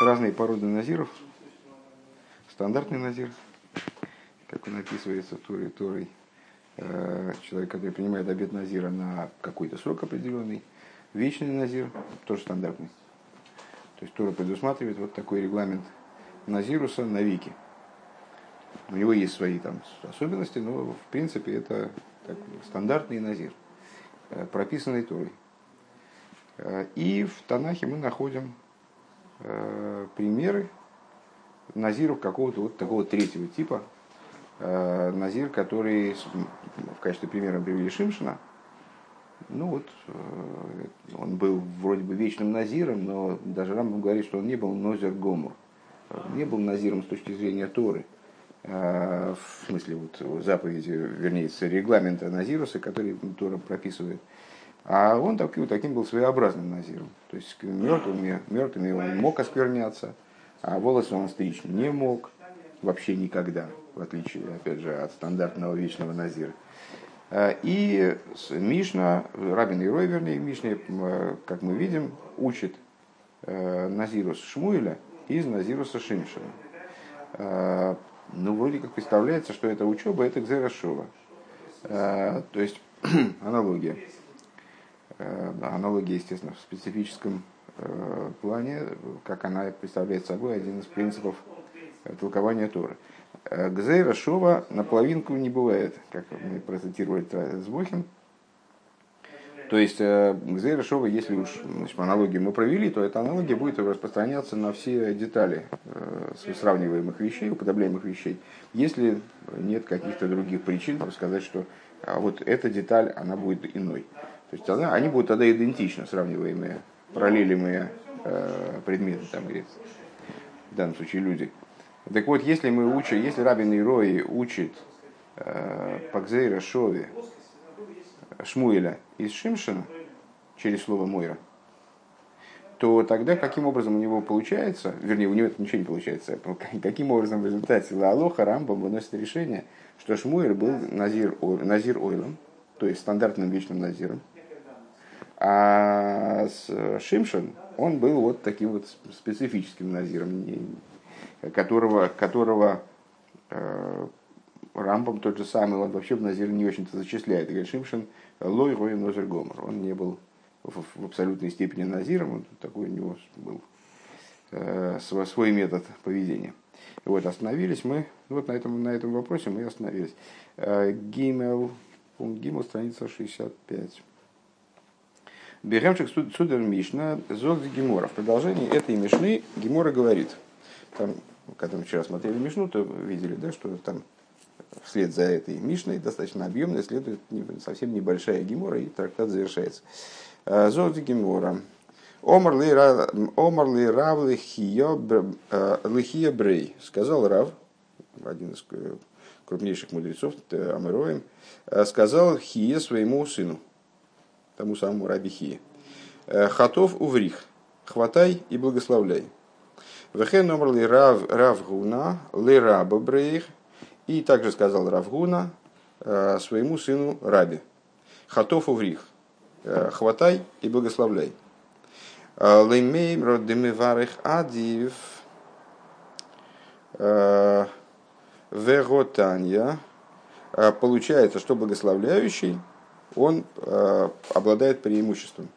разные породы назиров. Стандартный назир, как он описывается Туре, Торой, э, человек, который принимает обед назира на какой-то срок определенный. Вечный назир, тоже стандартный. То есть Тора предусматривает вот такой регламент назируса на веки. У него есть свои там особенности, но в принципе это так, стандартный назир, э, прописанный Торой. Э, и в Танахе мы находим э, примеры назиров какого-то вот такого третьего типа. Э, назир, который в качестве примера привели Шимшина. Ну вот, он был вроде бы вечным назиром, но даже Рамбам говорит, что он не был нозер гомур. Не был назиром с точки зрения Торы. В смысле вот заповеди, вернее, регламента Назируса, который Тора прописывает. А он таким, таким был своеобразным назиром. То есть мертвыми, мертвыми он мог оскверняться, а волосы он стричь не мог вообще никогда, в отличие, опять же, от стандартного вечного назира. А, и Мишна, Рабин Ирой, вернее, Мишне, как мы видим, учит э, Назирус Шмуэля из Назируса Шимшина. А, ну, вроде как представляется, что это учеба, это Гзерашова. А, то есть аналогия. Э, аналогия, естественно, в специфическом э, плане, как она представляет собой один из принципов э, толкования Торы. Гзейра Шова на половинку не бывает, как мы процитировали с Бохин. То есть Гзейра Шова, если уж значит, аналогию мы провели, то эта аналогия будет распространяться на все детали сравниваемых вещей, уподобляемых вещей, если нет каких-то других причин сказать, что а вот эта деталь, она будет иной. То есть тогда, они будут тогда идентично сравниваемые, параллелимые э, предметы, там, или, в данном случае люди. Так вот, если мы учим, если Рабин Ирои учит э, Пакзейра Шови Шмуэля из Шимшина через слово Мойра, то тогда каким образом у него получается, вернее, у него это ничего не получается, каким образом в результате Лаалоха Рамбам выносит решение, что Шмуэль был Назир, Назир Ойлом, то есть стандартным вечным Назиром, а Шимшин, он был вот таким вот специфическим назиром, которого, которого э, Рамбом тот же самый, он вообще в назир не очень-то зачисляет. Говорит, Шимшин лой рой нозер гомор. Он не был в, в абсолютной степени назиром, он такой у него был э, свой, метод поведения. Вот, остановились мы, вот на этом, на этом вопросе мы остановились. Э, Гимел, Гимел, страница 65. Бехемшик Судер Мишна, Зог Гемора. В продолжении этой Мишны Гемора говорит, там, когда мы вчера смотрели Мишну, то видели, да, что там вслед за этой Мишной достаточно объемной следует совсем небольшая Гемора, и трактат завершается. «Э, Зог Гемора. Омар ли рав лихия э, брей, сказал Рав, один из крупнейших мудрецов, Амероем, «Э, сказал Хие своему сыну тому самому Рабихи. «Э, Хатов уврих, хватай и благословляй. Вехен номер ли рав, равгуна, ли раба брейх. И также сказал Равгуна э, своему сыну Раби. חטוף ובריך, «Э, хватай и благословляй. למימרא דמברך עדיף והתניא. Получается, что благословляющий он э, обладает преимуществом.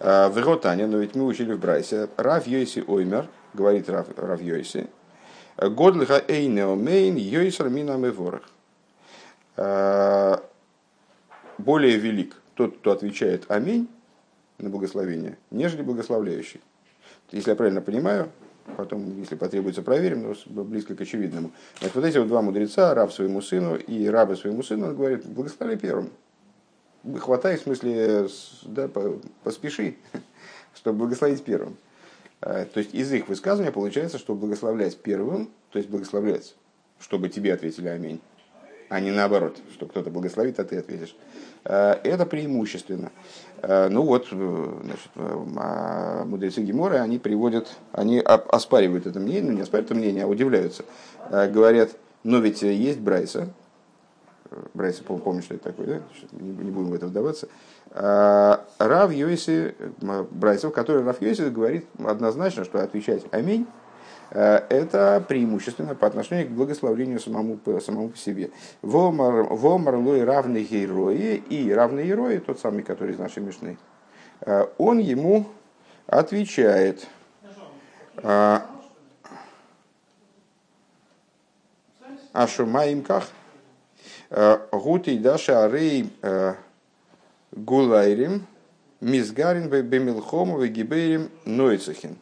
Э, в Ротане, но ведь мы учили в Брайсе, רבי יוסי אומר, говорит Рав, Рав Йойси, גדול העונה אמן יותר מן המברך. Э, более велик тот, кто отвечает Аминь на благословение, нежели благословляющий. Если я правильно понимаю, потом, если потребуется, проверим, но близко к очевидному. Значит, вот эти вот два мудреца, раб своему сыну и рабы своему сыну, он говорит, благослови первым. Хватай, в смысле, да, поспеши, чтобы благословить первым. А, то есть из их высказывания получается, что благословлять первым, то есть благословлять, чтобы тебе ответили аминь, а не наоборот, что кто-то благословит, а ты ответишь. А, это преимущественно. Э, ну вот, э, значит, э, а мудрецы Гемора, они приводят, они оспаривают это мнение, ну не оспаривают это мнение, а удивляются. Говорят, но ведь есть Брайса, Брайса, помню, что это такое, да? не, будем в это вдаваться. Рав Йоси, Брайсов, который Рав Йоси говорит однозначно, что отвечать «Аминь» это преимущественно по отношению к благословлению самому, самому по себе. Вомар лой равный герои и равный герой, тот самый, который из нашей Мишны, он ему отвечает. Ашумаимках Гутей Даша Арей Гулайрим Мизгарин Бемилхому Гибейрим Нойцехин.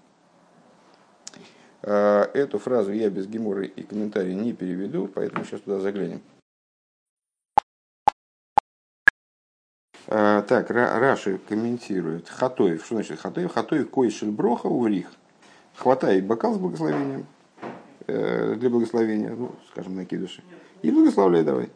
Эту фразу я без гемора и комментария не переведу, поэтому сейчас туда заглянем. Так, Раши комментирует. Хатоев. Что значит Хатоев? Хатоев койшель броха уврих. Хватает бокал с благословением для благословения, ну, скажем, на кидуше. И благословляй давай.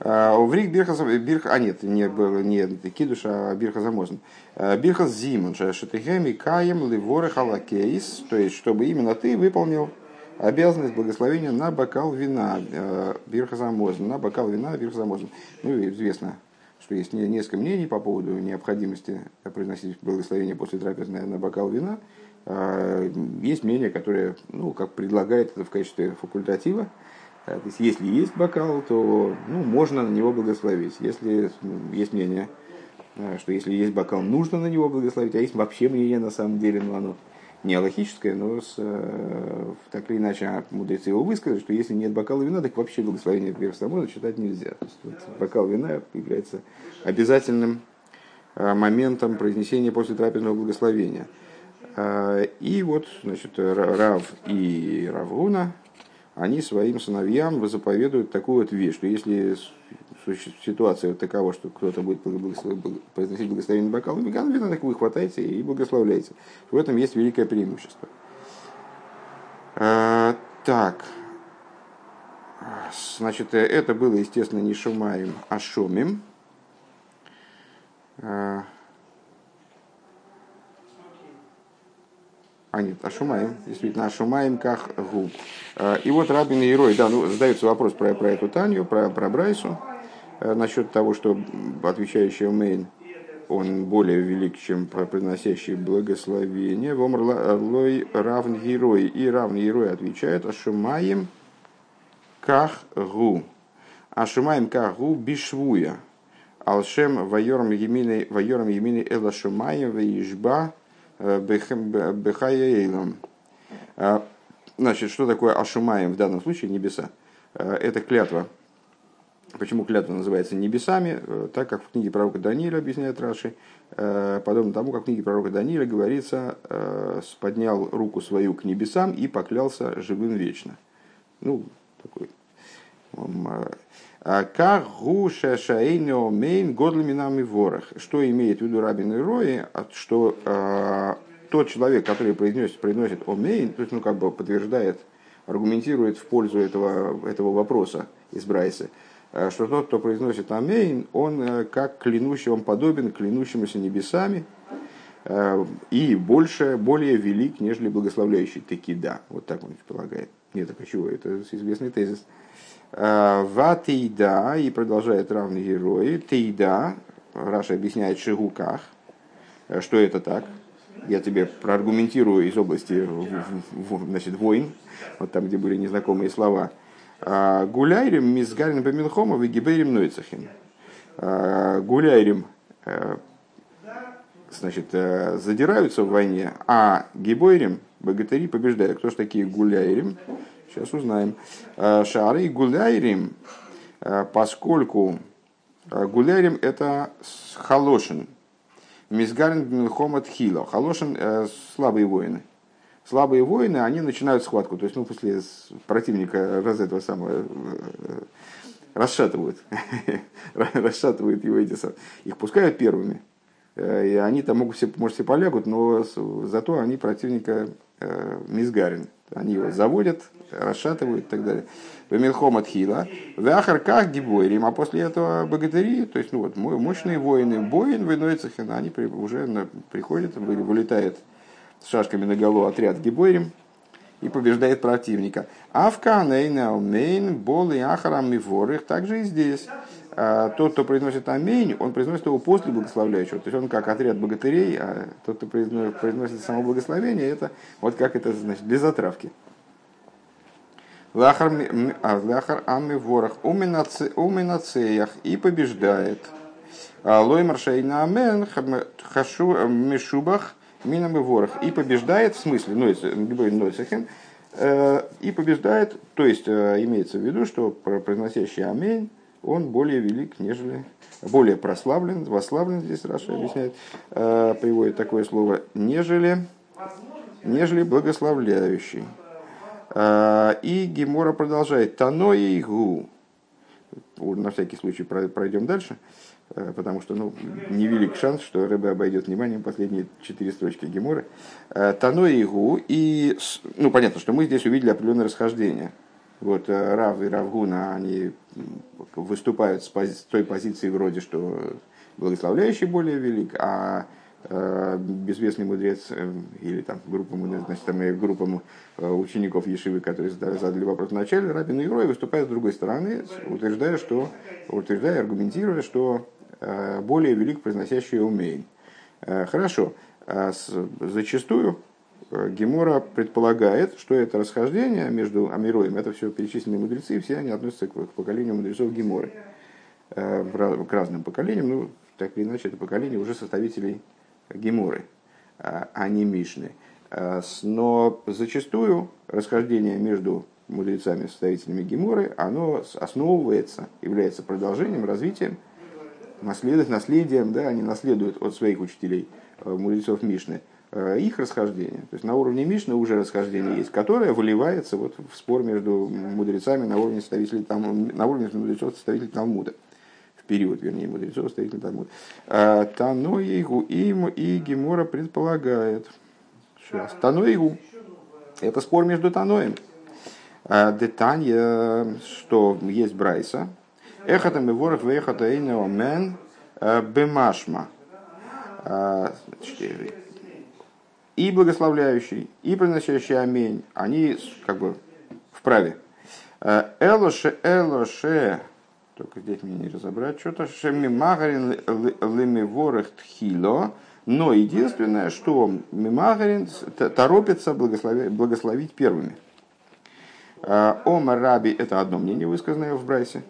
Уврик бирхас, бирх, а нет, не, не кидуш, а бирхас замозн. Бирхас зимон, шатыхеми каем ливоры халакейс, то есть, чтобы именно ты выполнил обязанность благословения на бокал вина бирхас замозн, на бокал вина бирхас замозн. Ну, известно, что есть несколько мнений по поводу необходимости произносить благословение после трапезы на бокал вина. Есть мнение, которое, ну, как предлагает это в качестве факультатива, Э, то есть, если есть бокал, то ну, можно на него благословить. Если есть мнение, э, что если есть бокал, нужно на него благословить, а есть вообще мнение на самом деле, но оно не аллахическое, но с, э, так или иначе мудрецы его высказали, что если нет бокала вина, так вообще благословение вверх самого читать нельзя. То есть, вот, бокал вина является обязательным моментом произнесения после трапезного благословения. И вот, значит, Рав и Равуна, они своим сыновьям заповедуют такую вот вещь, что если ситуация такова, что кто-то будет произносить благословение бокал, веган вина, так вы хватаете и благословляете. В этом есть великое преимущество. А, так. Значит, это было, естественно, не Шумаем, а Шумим. А, А нет, Ашумаем, действительно, Ашумаем как губ. А, и вот Рабин и Ирой, да, ну, задается вопрос про, про эту Танью, про, про Брайсу, э, насчет того, что отвечающий Мейн, он более велик, чем произносящий благословение. Вомр лой равн герой. И равный герой отвечает Ашумаем ках гу. Ашумаем ках гу бишвуя. Алшем вайорам емины вайорам емины эла шумаем ваишба Бехаяейлом. А, значит, что такое Ашумаем в данном случае небеса? А, это клятва. Почему клятва называется небесами? Э, так как в книге пророка Даниила, объясняет Раши, э, подобно тому, как в книге пророка Даниила говорится, э, поднял руку свою к небесам и поклялся живым вечно. Ну, такой как гуша шаэйнео мейн годлминами ворох. Что имеет в виду Рабин и Рои, что э, тот человек, который произносит, произносит омейн, то есть, ну, как бы подтверждает, аргументирует в пользу этого, этого вопроса из Брайса, э, что тот, кто произносит амейн, он э, как клянущий, он подобен клянущемуся небесами, э, и больше, более велик, нежели благословляющий таки да. Вот так он полагает. Нет, так а чего? Это известный тезис. Э, Ватейда, и продолжает равный герой, Тейда, Раша объясняет Шигуках, э, что это так. Я тебе проаргументирую из области значит, войн, вот там, где были незнакомые слова. «Э, Гуляйрим мизгарин бамилхома гибейрим нойцахин. Гуляйрим значит, задираются в войне, а гибойрим, богатыри побеждают. Кто же такие гуляйрим? Сейчас узнаем. Э, Шары гуляйрим, э, поскольку э, гуляйрим это халошин. Мизгарин Милхомат Хило. Халошин слабые воины. Слабые воины, они начинают схватку. То есть, ну, после противника раз этого самого расшатывают. расшатывают его эти Их пускают первыми. И они там могут все, может, все полягут, но зато они противника э, Мизгарин. Они его заводят, расшатывают и так далее. במלחמה תחילה. ואחר כך גיבורים, а после этого богатыри, то есть ну, вот, мощные воины, воин выносится они уже приходят, вылетает с шашками на голову отряд גיבורים, и побеждает противника. А וכן העונה אמן בא לאחר המברך, также и здесь. А тот, кто произносит аминь, он произносит его после благословляющего. То есть он как отряд богатырей, а тот, кто произносит, само благословение, это вот как это значит, без затравки. Лахар а, амми ворах уминацеях и побеждает. А лой маршейна амен хашу мишубах минам и ворах и побеждает в смысле любой нойсахен э, и побеждает, то есть э, имеется в виду, что произносящий амень он более велик, нежели, более прославлен, вославлен, здесь Раша объясняет, э, приводит такое слово, нежели, нежели благословляющий. Э, и Гемора продолжает, таной гу, на всякий случай пройдем дальше, э, потому что ну, невелик шанс, что Рэбе обойдет вниманием последние четыре строчки Геморы. Э, таной гу, и, ну, понятно, что мы здесь увидели определенное расхождение – вот э, Рав и Равгуна, они выступают с, пози- с той позиции вроде, что благословляющий более велик, а э, безвестный мудрец э, или там группа, значит, там, группа э, учеников Ешивы, которые задали вопрос в начале, Рабин и Рой выступает с другой стороны, утверждая, что, утверждая, аргументируя, что э, более велик произносящий умейн. Э, хорошо, э, с, зачастую Э, Гемора предполагает, что это расхождение между Амироем, это все перечисленные мудрецы, все они относятся к поколению мудрецов Геморы, э, к разным поколениям, ну, так или иначе, это поколение уже составителей Геморы, а, а не Мишны. Э, но зачастую расхождение между мудрецами, составителями Геморы, оно основывается, является продолжением, развитием, наследием, да, они наследуют от своих учителей, мудрецов Мишны, Э, их расхождение. То есть на уровне Мишны уже расхождение есть, которое выливается вот в спор между мудрецами на уровне составителей там, на уровне мудрецов составителей Талмуда. В период, вернее, мудрецов составителей Талмуда. Э, Таноигу им и Гемора предполагает. Сейчас. Таноигу. Это спор между Таноем. Э, Детанья, что есть Брайса. Эхатам и ворох вехата эйнео мен бемашма и благословляющий, и приносящий амень, они как бы вправе. Э, элоше, элоше, только здесь мне не разобрать, что-то шемимагарин лемиворах тхило, но единственное, что Мимагарин торопится благословить, благословить первыми. Э, Ома Раби, это одно мнение высказанное в Брайсе.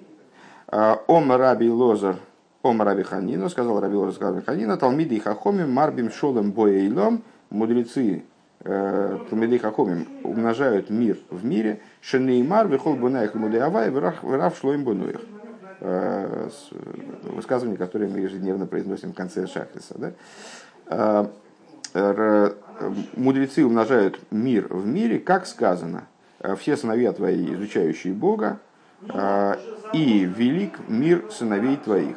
Э, Ома Раби Лозар, Ома Раби Ханина, сказал Раби Лозар, сказал Ханина, Талмиды и Хахоми, Марбим Шолем Боейлом, мудрецы э, Талмидей Хахомим умножают мир в мире, Шенеймар, Вихол Бунаих Мудеавай, Врав Шлоим Бунуих. Э, высказывание, которое мы ежедневно произносим в конце Шахриса. Да? Э, мудрецы умножают мир в мире, как сказано, все сыновья твои, изучающие Бога, и велик мир сыновей твоих.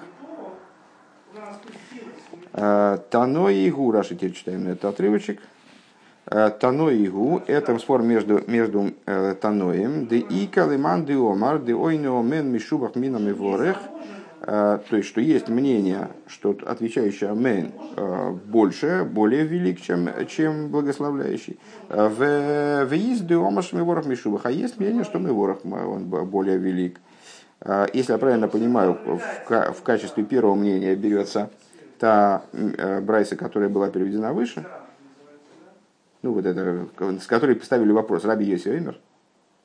Э, Тано Игу, Раши теперь читаем этот отрывочек. Э, Тано Игу – это спор между, между э, Таноем. Де и калиман де омар, де ойно мен мишубах минам и ворех. То есть, что есть мнение, что отвечающий Амен больше, более велик, чем, чем благословляющий. В де омаш ворох мишубах. А есть мнение, что ворох он более велик. Если я правильно понимаю, в качестве первого мнения берется та э, Брайса, которая была переведена выше, ну вот это, с которой поставили вопрос, Раби Йоси Оймер,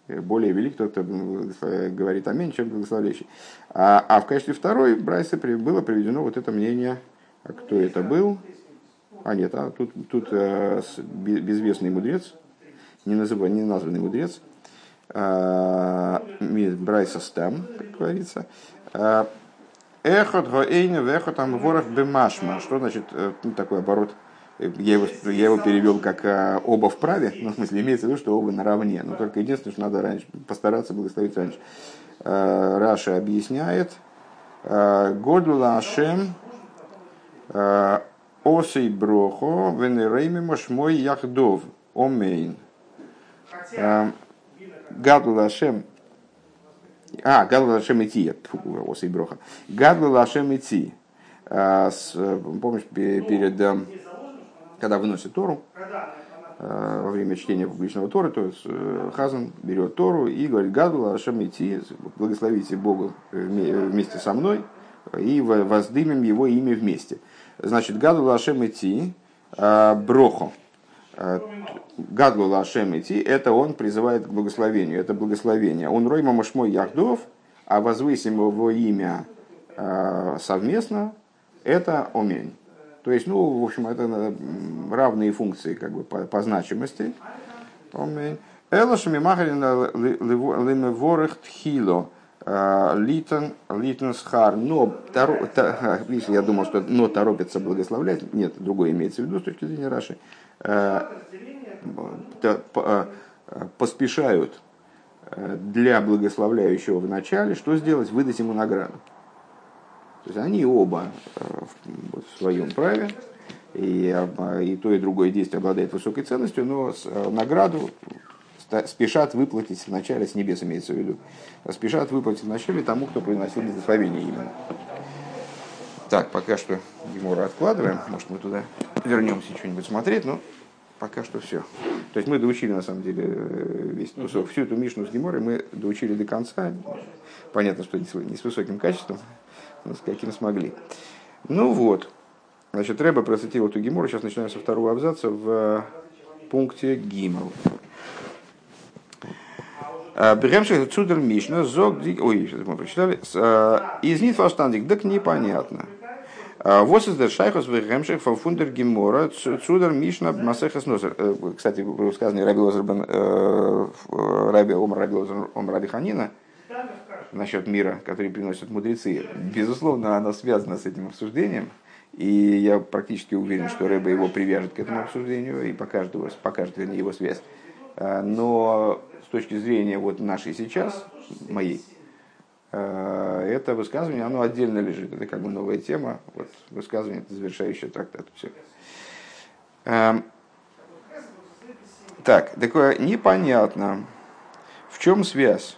э, более велик тот, кто э, говорит аминь, чем благословляющий. А, а в качестве второй Брайса было приведено вот это мнение, а кто это был? А нет, а тут, тут а, безвестный мудрец, не, называй, не названный мудрец, а, Брайса Стам, как говорится, а, Эхот гоэйна вехот там ворох бемашма. Что значит э, ну, такой оборот? Я его, я его перевел как а, оба вправе, ну, в смысле, имеется в виду, что оба наравне. Но только единственное, что надо раньше, постараться благословить раньше. Раша объясняет. А, Годула Ашем Осей Брохо Венерейми Машмой Яхдов Омейн. Гадула Ашем а, Гадла Лашем Ити, Оса и Броха. Гадла Лашем Ити. А, помнишь, перед, э, когда выносят Тору, во время чтения публичного Торы, то есть Хазан берет Тору и говорит, Гадула Ашем идти, благословите Богу вместе со мной, и воздымем его имя вместе. Значит, Гадула Ашем идти, Брохо. Гадлу Лашем идти, это он призывает к благословению, это благословение. Он ройма машмой яхдов, а возвысим его имя совместно, это омень. То есть, ну, в общем, это равные функции как бы по, по значимости. Омень. Элашами махарина лимеворых тхило литон литон схар. Но, видишь, я думал, что но торопится благословлять. Нет, другое имеется в виду с точки зрения Раши. Поспешают для благословляющего в начале, что сделать? Выдать ему награду. То есть они оба э, в своем праве, и, э, и то, и другое действие обладает высокой ценностью, но э, награду спешат выплатить вначале, с небес имеется в виду, спешат выплатить вначале тому, кто приносил благословение именно. Так, пока что Гемора откладываем, может мы туда вернемся что-нибудь смотреть, но пока что все. То есть мы доучили на самом деле весь кусок, всю эту Мишну с Геморой мы доучили до конца. Понятно, что не с высоким качеством, с каким смогли. Ну вот, значит, Рэба процитировал эту гемору, сейчас начинаем со второго абзаца в пункте Гимал. А, Бремших Цудер Мишна, Зог, ой, сейчас мы прочитали, из Нитфаштандик, так непонятно. Вот из Шайхос Бремших Фалфундер Гемора, Цудер Мишна, Масехас Нозер. Э, кстати, в высказывании Раби Лозер, э, Раби Омар Раби Омар Раби Ханина, насчет мира, который приносят мудрецы, безусловно, она связана с этим обсуждением. И я практически уверен, что Рэба его привяжет к этому обсуждению и покажет, покажет вернее, его связь. Но с точки зрения вот нашей сейчас, моей, это высказывание, оно отдельно лежит. Это как бы новая тема. Вот высказывание, это завершающее трактат. Все. А, так, такое непонятно. В чем связь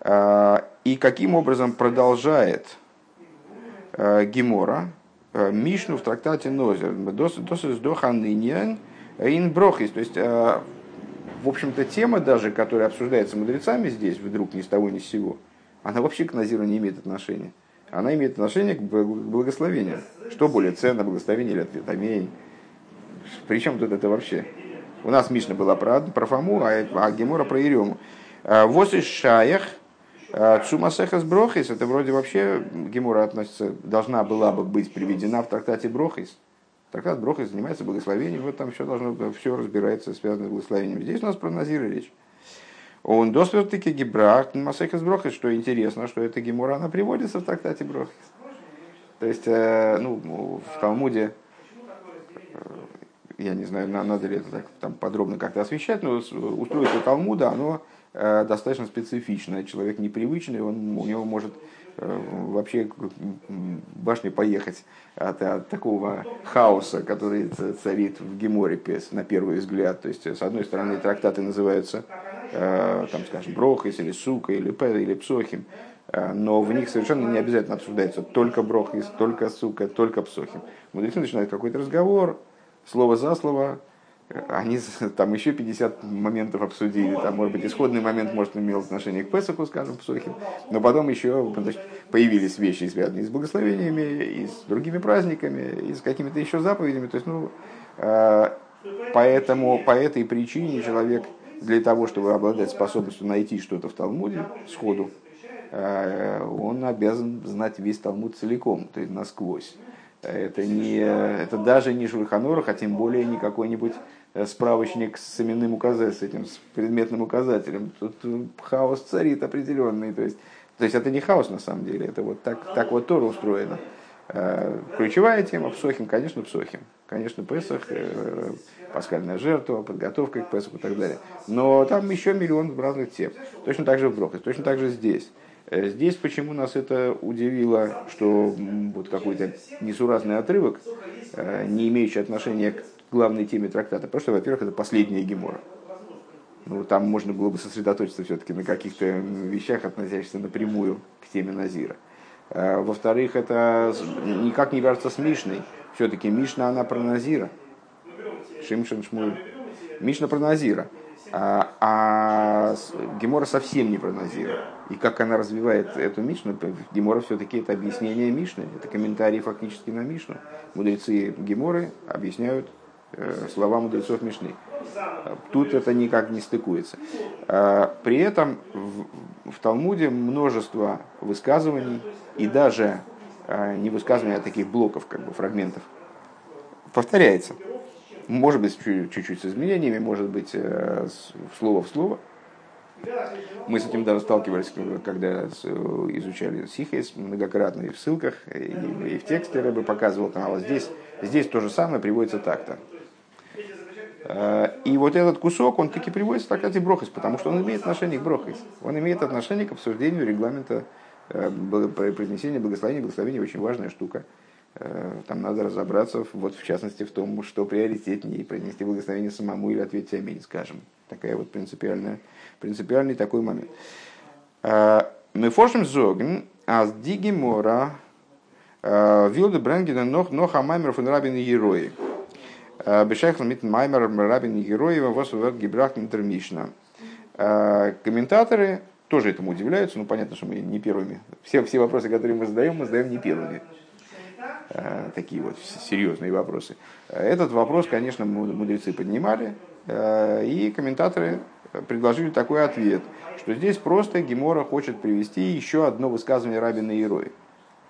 а, и каким образом продолжает а, Гемора Мишну в трактате Нозер. Досыс доханыньян ин брохис. То есть, в общем-то, тема даже, которая обсуждается мудрецами здесь, вдруг ни с того ни с сего, она вообще к Назиру не имеет отношения. Она имеет отношение к благословению. Что более ценно, благословение или ответ? Аминь. Причем тут это вообще? У нас Мишна была про, про Фому, а, а Гемора про Ирему. Вот из Шаях – Цумасехас Брохис, это вроде вообще Гемура относится, должна была бы быть приведена в трактате Брохис. Трактат Брохис занимается благословением, вот там все должно все разбирается, связано с благословением. Здесь у нас про Назира речь. Он досвертыки Гибрак Масехас Брохис, что интересно, что эта Гемура, она приводится в трактате Брохис. То есть, э, ну, в Талмуде, э, я не знаю, надо ли это так там подробно как-то освещать, но устройство Талмуда, оно достаточно специфичная. Человек непривычный, он, у него может э, вообще башни поехать от, от такого хаоса, который царит в Геморе на первый взгляд. То есть, с одной стороны, трактаты называются, э, там, скажем, Брохис или Сука, или Пэ, или Псохим, но в них совершенно не обязательно обсуждается только Брохис, только Сука, только Псохим. Мудрецы начинают какой-то разговор, слово за слово, они там еще 50 моментов обсудили. Там, может быть, исходный момент может имел отношение к Песаху, скажем, Псохе, но потом еще значит, появились вещи, связанные с благословениями, и с другими праздниками, и с какими-то еще заповедями. То есть, ну, э, поэтому, по этой причине человек для того, чтобы обладать способностью найти что-то в Талмуде сходу, э, он обязан знать весь Талмуд целиком, то есть насквозь. Это, не, это даже не Шульханорах, а тем более не какой-нибудь э, справочник с именным указателем, с этим с предметным указателем. Тут э, хаос царит определенный. То есть, то есть это не хаос на самом деле, это вот так, так вот Тора устроено. Э, ключевая тема Псохим, конечно, Псохим. Конечно, Песах, пасхальная жертва, подготовка к Песаху и так далее. Но там еще миллион разных тем. Точно так же в Брохе, точно так же здесь. Э, здесь почему нас это удивило, что вот какой-то несуразный отрывок, э, не имеющий отношения к главной теме трактата. Потому что, во-первых, это последняя гемора. Ну, там можно было бы сосредоточиться все-таки на каких-то вещах, относящихся напрямую к теме Назира. Э, во-вторых, это никак не кажется с Мишной. Все-таки Мишна, она про Назира. Шимшин Шмуль. Мишна про Назира. А, а Гемора совсем не про Назира. И как она развивает эту Мишну, Гемора все-таки это объяснение Мишны, это комментарии фактически на Мишну. Мудрецы Геморы объясняют э, слова мудрецов Мишны. Тут это никак не стыкуется. А, при этом в, в Талмуде множество высказываний и даже а, не высказывания, а таких блоков, как бы фрагментов, повторяется. Может быть, чуть-чуть с изменениями, может быть, э, слово в слово. Мы с этим даже сталкивались, когда изучали Сихейс многократно и в ссылках, и, в тексте Рэбе показывал, а вот здесь, здесь то же самое приводится так-то. Э, и вот этот кусок, он таки приводится в трактате Брохис, потому что он имеет отношение к Брохис. Он имеет отношение к обсуждению регламента э, произнесения благословения. Благословение очень важная штука. Э, там надо разобраться, вот в частности, в том, что приоритетнее, произнести благословение самому или ответить аминь, скажем. Такая вот принципиальная, принципиальный такой момент. Э, мы форшим а с дигимора э, вилды бренгена нох нох амаймеров и рабин герои. Бешайхл мит маймер рабин герои вас вверх гибрах интермишна. Комментаторы тоже этому удивляются, ну понятно, что мы не первыми. Все, все вопросы, которые мы задаем, мы задаем не первыми. Э, такие вот серьезные вопросы. Этот вопрос, конечно, мудрецы поднимали, э, и комментаторы предложили такой ответ, что здесь просто Гемора хочет привести еще одно высказывание Рабина Иерои.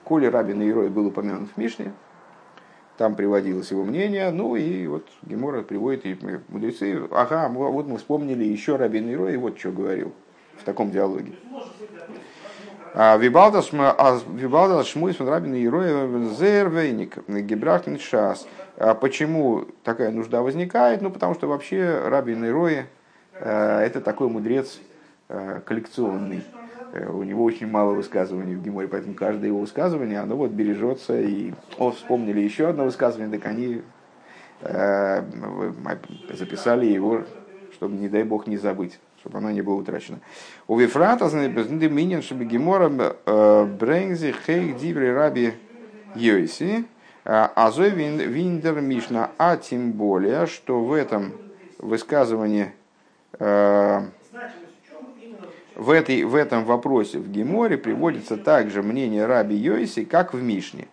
Коли Рабин Иерой был упомянут в Мишне, там приводилось его мнение, ну и вот Гемора приводит и мудрецы, ага, вот мы вспомнили еще Рабин Иерой, и вот что говорил в таком диалоге. А, Вибалдас а, шмуис рабин Ероя зервейник гебрахн шас. А почему такая нужда возникает? Ну, потому что вообще рабин Ирои это такой мудрец коллекционный. У него очень мало высказываний в Геморе, поэтому каждое его высказывание, оно вот бережется. И о, вспомнили еще одно высказывание, так они записали его, чтобы, не дай бог, не забыть чтобы оно не было утрачено. У Вифрата, минин, чтобы Гемора э, Брэнгзи Хейк Диври Раби Йойси, а, Азой Виндер Мишна, а тем более, что в этом высказывании э, в, этой, в этом вопросе в Геморе приводится также мнение Раби Йойси, как в Мишне.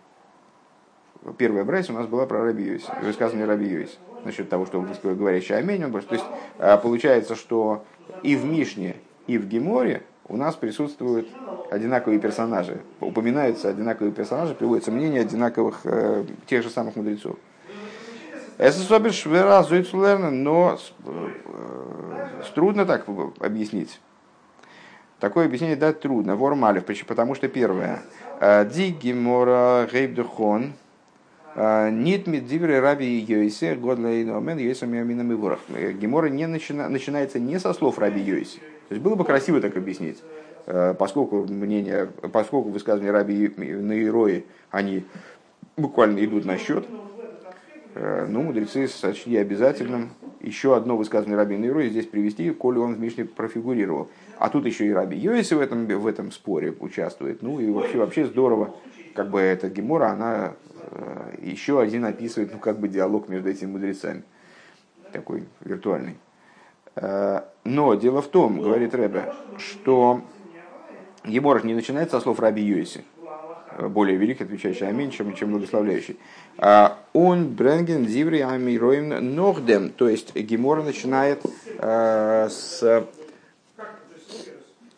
Первая брайс у нас была про Раби Йойси, высказывание Раби Йойси насчет того, что говорящий аминь. Он, то есть э, получается, что и в Мишне, и в Геморе у нас присутствуют одинаковые персонажи. Упоминаются одинаковые персонажи, приводится мнение одинаковых, э, тех же самых мудрецов. Но э, трудно так объяснить. Такое объяснение дать трудно. Вормалев, потому что первое. Ди гемора гейбдухон, Нит медивры раби Йойсе, годла и номен, Йойсом ямином и ворох. Гемора не начина, начинается не со слов раби Йойсе. То есть было бы красиво так объяснить. Э, поскольку мнение, поскольку высказывания раби Наирои, они буквально идут на счет, э, ну, мудрецы сочли обязательным еще одно высказывание раби Наирои здесь привести, коли он в Мишне профигурировал. А тут еще и раби Йоси в этом, в этом споре участвует. Ну и вообще, вообще здорово, как бы эта Гемора, она Э, еще один описывает, ну, как бы диалог между этими мудрецами, такой виртуальный. Э, но дело в том, говорит Рэбе, что Егор не начинается со слов Раби Йоси, э, более великий, отвечающий аминь, чем, чем благословляющий. А он бренген диври амироим нохдем, то есть Гемора начинает э, с,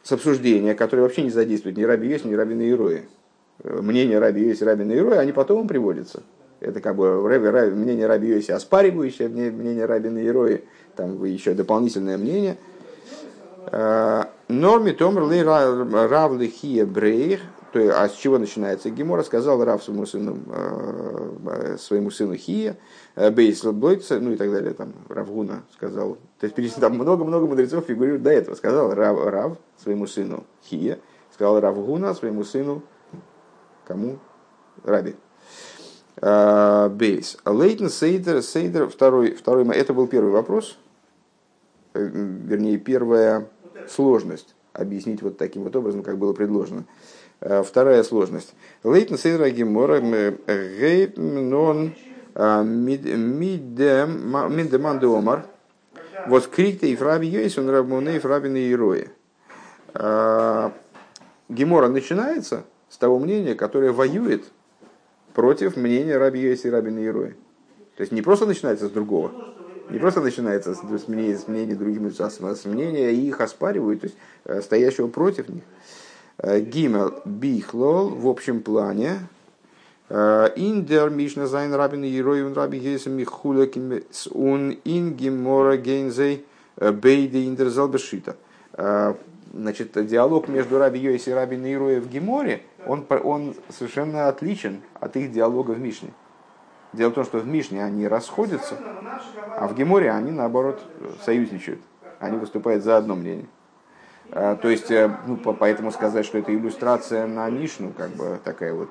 с обсуждения, которое вообще не задействует ни Раби Йоси, ни Раби Наирои мнение Раби Йоси, Раби Наирой, они потом приводятся. Это как бы Раби, Раби, мнение Раби Йоси оспаривающее мнение Раби Наирой, там еще дополнительное мнение. Норми Томр Лей Равли Хия Брейх, то есть, а с чего начинается Гемора, сказал Рав своему сыну, а, своему сыну Хия, Бейсл Блойца, ну и так далее, там, Равгуна сказал, то есть там много-много мудрецов фигурирует до этого, сказал Рав, Рав своему сыну Хия, сказал Равгуна своему сыну Кому? Раби. А, бейс. Лейтен Сейдер, Сейдер, второй, второй, это был первый вопрос, э, вернее, первая сложность объяснить вот таким вот образом, как было предложено. А, вторая сложность. Лейтен Сейдер Агимора Гейп Нон а, Мидеман Омар Вот крикта и фраби есть, он рабмуне и фрабины и рои. Гемора начинается с того мнения, которое воюет против мнения раби и рабина Ирои. То есть не просто начинается с другого, не просто начинается с мнения, с мнения мудрецов, а с мнения и их оспаривают, то есть э, стоящего против них. Э, גימל בכלל в общем плане. Э, אין דער משנה זיינען רבי נהוראי און רבי יוסי מחולק און אין גמרא גייען זיי ביידע אין דער זעלבער שיטה. Значит, диалог между Раби Йоси и Раби Нейроя в Геморе, он, он совершенно отличен от их диалога в Мишне. Дело в том, что в Мишне они расходятся, а в Геморе они, наоборот, союзничают. Они выступают за одно мнение. А, то есть, э, ну, поэтому сказать, что это иллюстрация на Мишну, как бы такая вот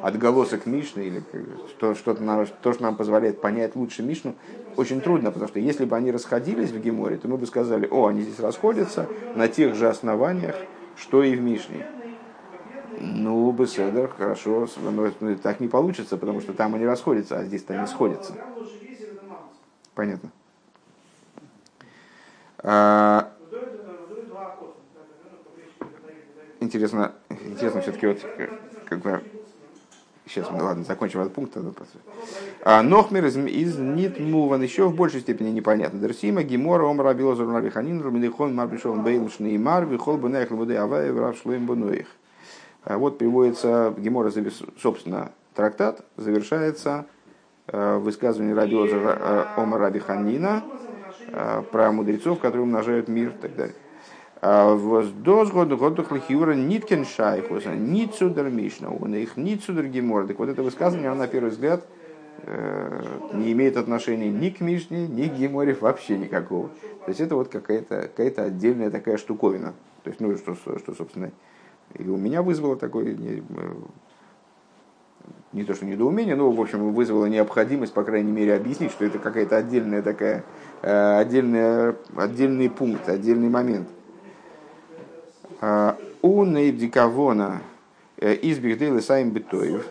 отголосок Мишны, или что, что-то, то, что нам позволяет понять лучше Мишну, очень трудно, потому что если бы они расходились в Геморе, то мы бы сказали, о, они здесь расходятся на тех же основаниях, что и в Мишне. Ну, Беседер, хорошо, но ну, так не получится, потому что там они расходятся, а здесь-то они сходятся. Понятно. А, интересно, интересно все-таки вот как бы Сейчас мы, ладно, закончим этот пункт. А, Нохмер из, Нитмуван еще в большей степени непонятно. Дерсима, Гимора, Омра, Билозор, Рабиханин, Руминихон, Марбишон, Бейлшн и Мар, Вихол, Бенех, Лабуде, Авай, Врав, Шлоим, Бунуих. А вот приводится Гемора, собственно, трактат завершается э, высказывание Раби э, Омара Рабиханина э, про мудрецов, которые умножают мир и так далее. А Воздоз году году хлихиура ниткин шайхуса, ницудер мишна, он их ницудер гемор. Так вот это высказывание, на первый взгляд, не имеет отношения ни к Мишне, ни к Геморе вообще никакого. То есть это вот какая-то какая отдельная такая штуковина. То есть, ну, что, что, собственно, и у меня вызвало такое, не, э, не то что недоумение, но, в общем, вызвало необходимость, по крайней мере, объяснить, что это какая-то отдельная такая, э, отдельная, отдельный пункт, отдельный момент. А, у Нейбдикавона э, из Бигдейла Сайм Бетоев.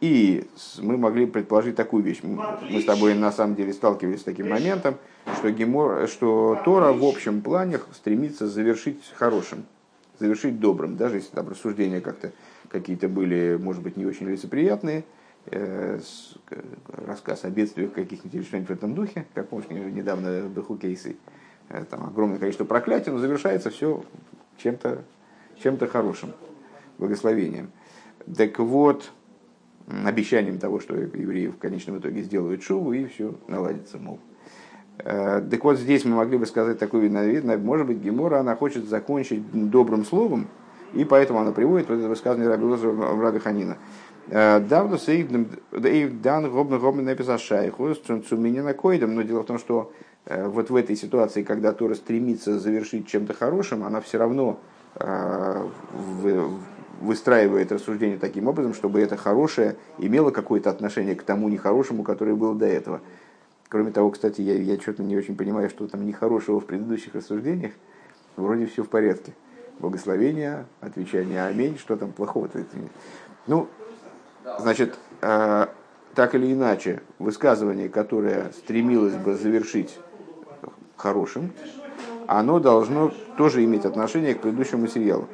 И мы могли предположить такую вещь. Мы с тобой на самом деле сталкивались с таким моментом, что, Гемор, что Тора в общем плане стремится завершить хорошим, завершить добрым. Даже если там рассуждения как-то какие-то были, может быть, не очень лицеприятные, э, рассказ о бедствиях каких-нибудь или что-нибудь в этом духе, как помнишь, недавно в духу кейсы, э, там огромное количество проклятий, но завершается все чем-то чем хорошим, благословением. Так вот, обещанием того, что евреи в конечном итоге сделают шубу, и все наладится, мол. Э, так вот, здесь мы могли бы сказать такую, может быть, Гемора, она хочет закончить добрым словом, и поэтому она приводит вот это высказывание Раби Лозера Раби Ханина. Э, Давно дан гобн гобн написал шайху, цуминина койдом, но дело в том, что Э, вот в этой ситуации, когда Тора стремится завершить чем-то хорошим, она все равно выстраивает рассуждение таким образом, чтобы это хорошее имело какое-то отношение к тому нехорошему, которое было до этого. Кроме того, кстати, я, я что-то не очень понимаю, что там нехорошего в предыдущих рассуждениях. Вроде все в порядке. Благословение, отвечание аминь, что там плохого-то? Ну, значит, э, так или иначе, высказывание, которое стремилось бы завершить хорошим, оно должно тоже иметь отношение к предыдущему материалу.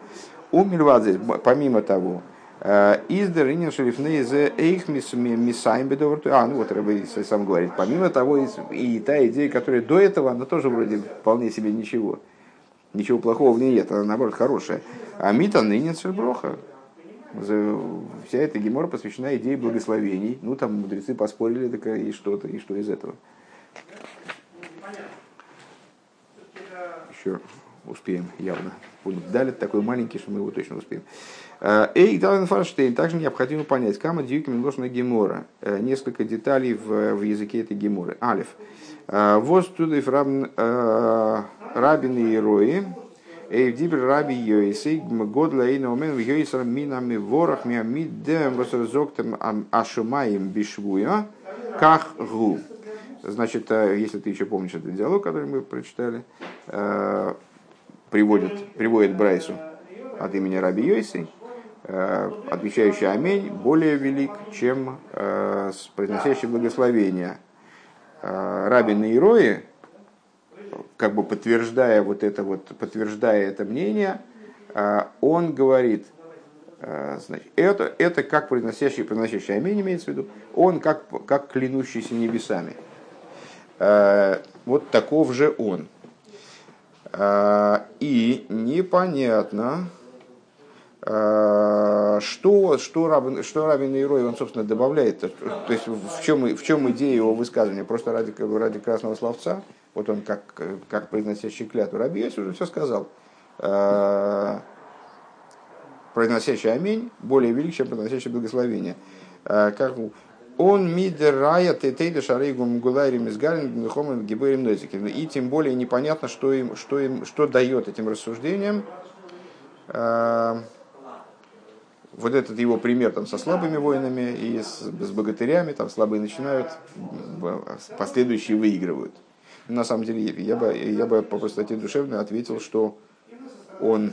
У Мильвадзе, помимо того, Издер инин шерифней зе эйх мисайм А, ну вот Рэбби сам говорит. Помимо того, и та идея, которая до этого, она тоже вроде вполне себе ничего. Ничего плохого в ней нет, она наоборот хорошая. А мита нынен броха. Вся эта гемора посвящена идее благословений. Ну, там мудрецы поспорили, так и что-то, и что из этого. еще успеем явно. Будет далит такой маленький, что мы его точно успеем. Э, Эй, Дален Фарштейн, также необходимо понять, кама дьюки на гемора. Э, несколько деталей в, в языке этой геморы. Алиф. Э, Воз тудов рабин и рои. Эй, дибр раби йойси, год лейна омен в йойсар минами ворах миамидем восразоктем ашумаем бишвуя ках гу. Значит, э, если ты еще помнишь этот диалог, который мы прочитали, э, приводит, приводит Брайсу от имени Раби Йойси, э, отвечающий Амень более велик, чем произносящий благословение. Раби Нейрои как бы подтверждая вот это вот, подтверждая это мнение, он говорит, значит, это, это как произносящий, произносящий аминь имеется в виду, он как, как клянущийся небесами. Вот таков же он. И непонятно, что, что, Рабин, что Рабин Ирой, он, собственно, добавляет, то есть в чем, в чем идея его высказывания, просто ради, ради красного словца, вот он как, как произносящий клятву Раби Йоси уже все сказал. Произносящий аминь более велик, чем произносящий благословение. Как он мидер рая тетейда шарейгум гулайрим из гарин гиберим нозикин. И тем более непонятно, что, им, что, им, что дает этим рассуждениям вот этот его пример там, со слабыми воинами и с, с богатырями, там слабые начинают, последующие выигрывают. На самом деле, я бы, я бы по простоте душевной ответил, что он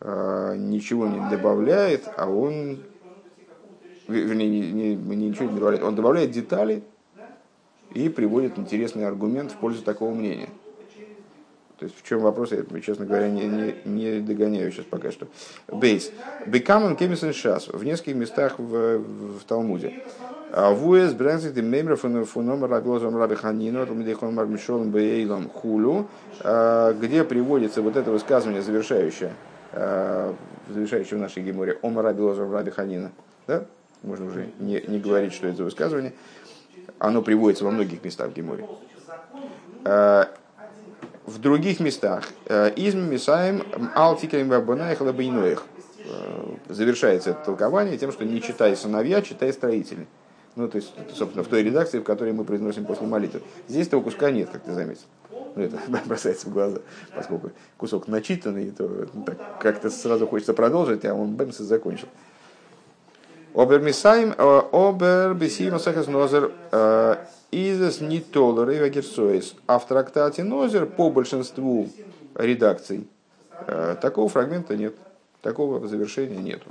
э, ничего не добавляет, а он, вернее, не, не, ничего не добавляет, он добавляет детали и приводит интересный аргумент в пользу такого мнения. То есть в чем вопрос, я, честно говоря, не, не, не догоняю сейчас пока что. בית. בכמה מקומות אין ש״ס. В нескольких местах в, в, в Талмуде. Вуэс брэнзит и мемер фуном рабилозом раби ханину, там мармишолом бейлом хулю, а, где приводится вот это высказывание завершающее, а, завершающее в нашей геморе, омар рабилозом раби ханина. Да? Можно уже не, не говорить, что это высказывание. Оно приводится во многих местах в геморе в других местах э, изм мисаем алтикаем лабайноих э, завершается это толкование тем, что не читай сыновья, читай строители. Ну, то есть, собственно, в той редакции, в которой мы произносим после молитвы. Здесь этого куска нет, как ты заметил. Ну, это бросается в глаза, поскольку кусок начитанный, то ну, как-то сразу хочется продолжить, а он бэмс и закончил. Обер мисаем, э, обер бесима сахас нозер Изес не толер и. А в трактате Нозер по большинству редакций э, такого фрагмента нет, такого завершения нету.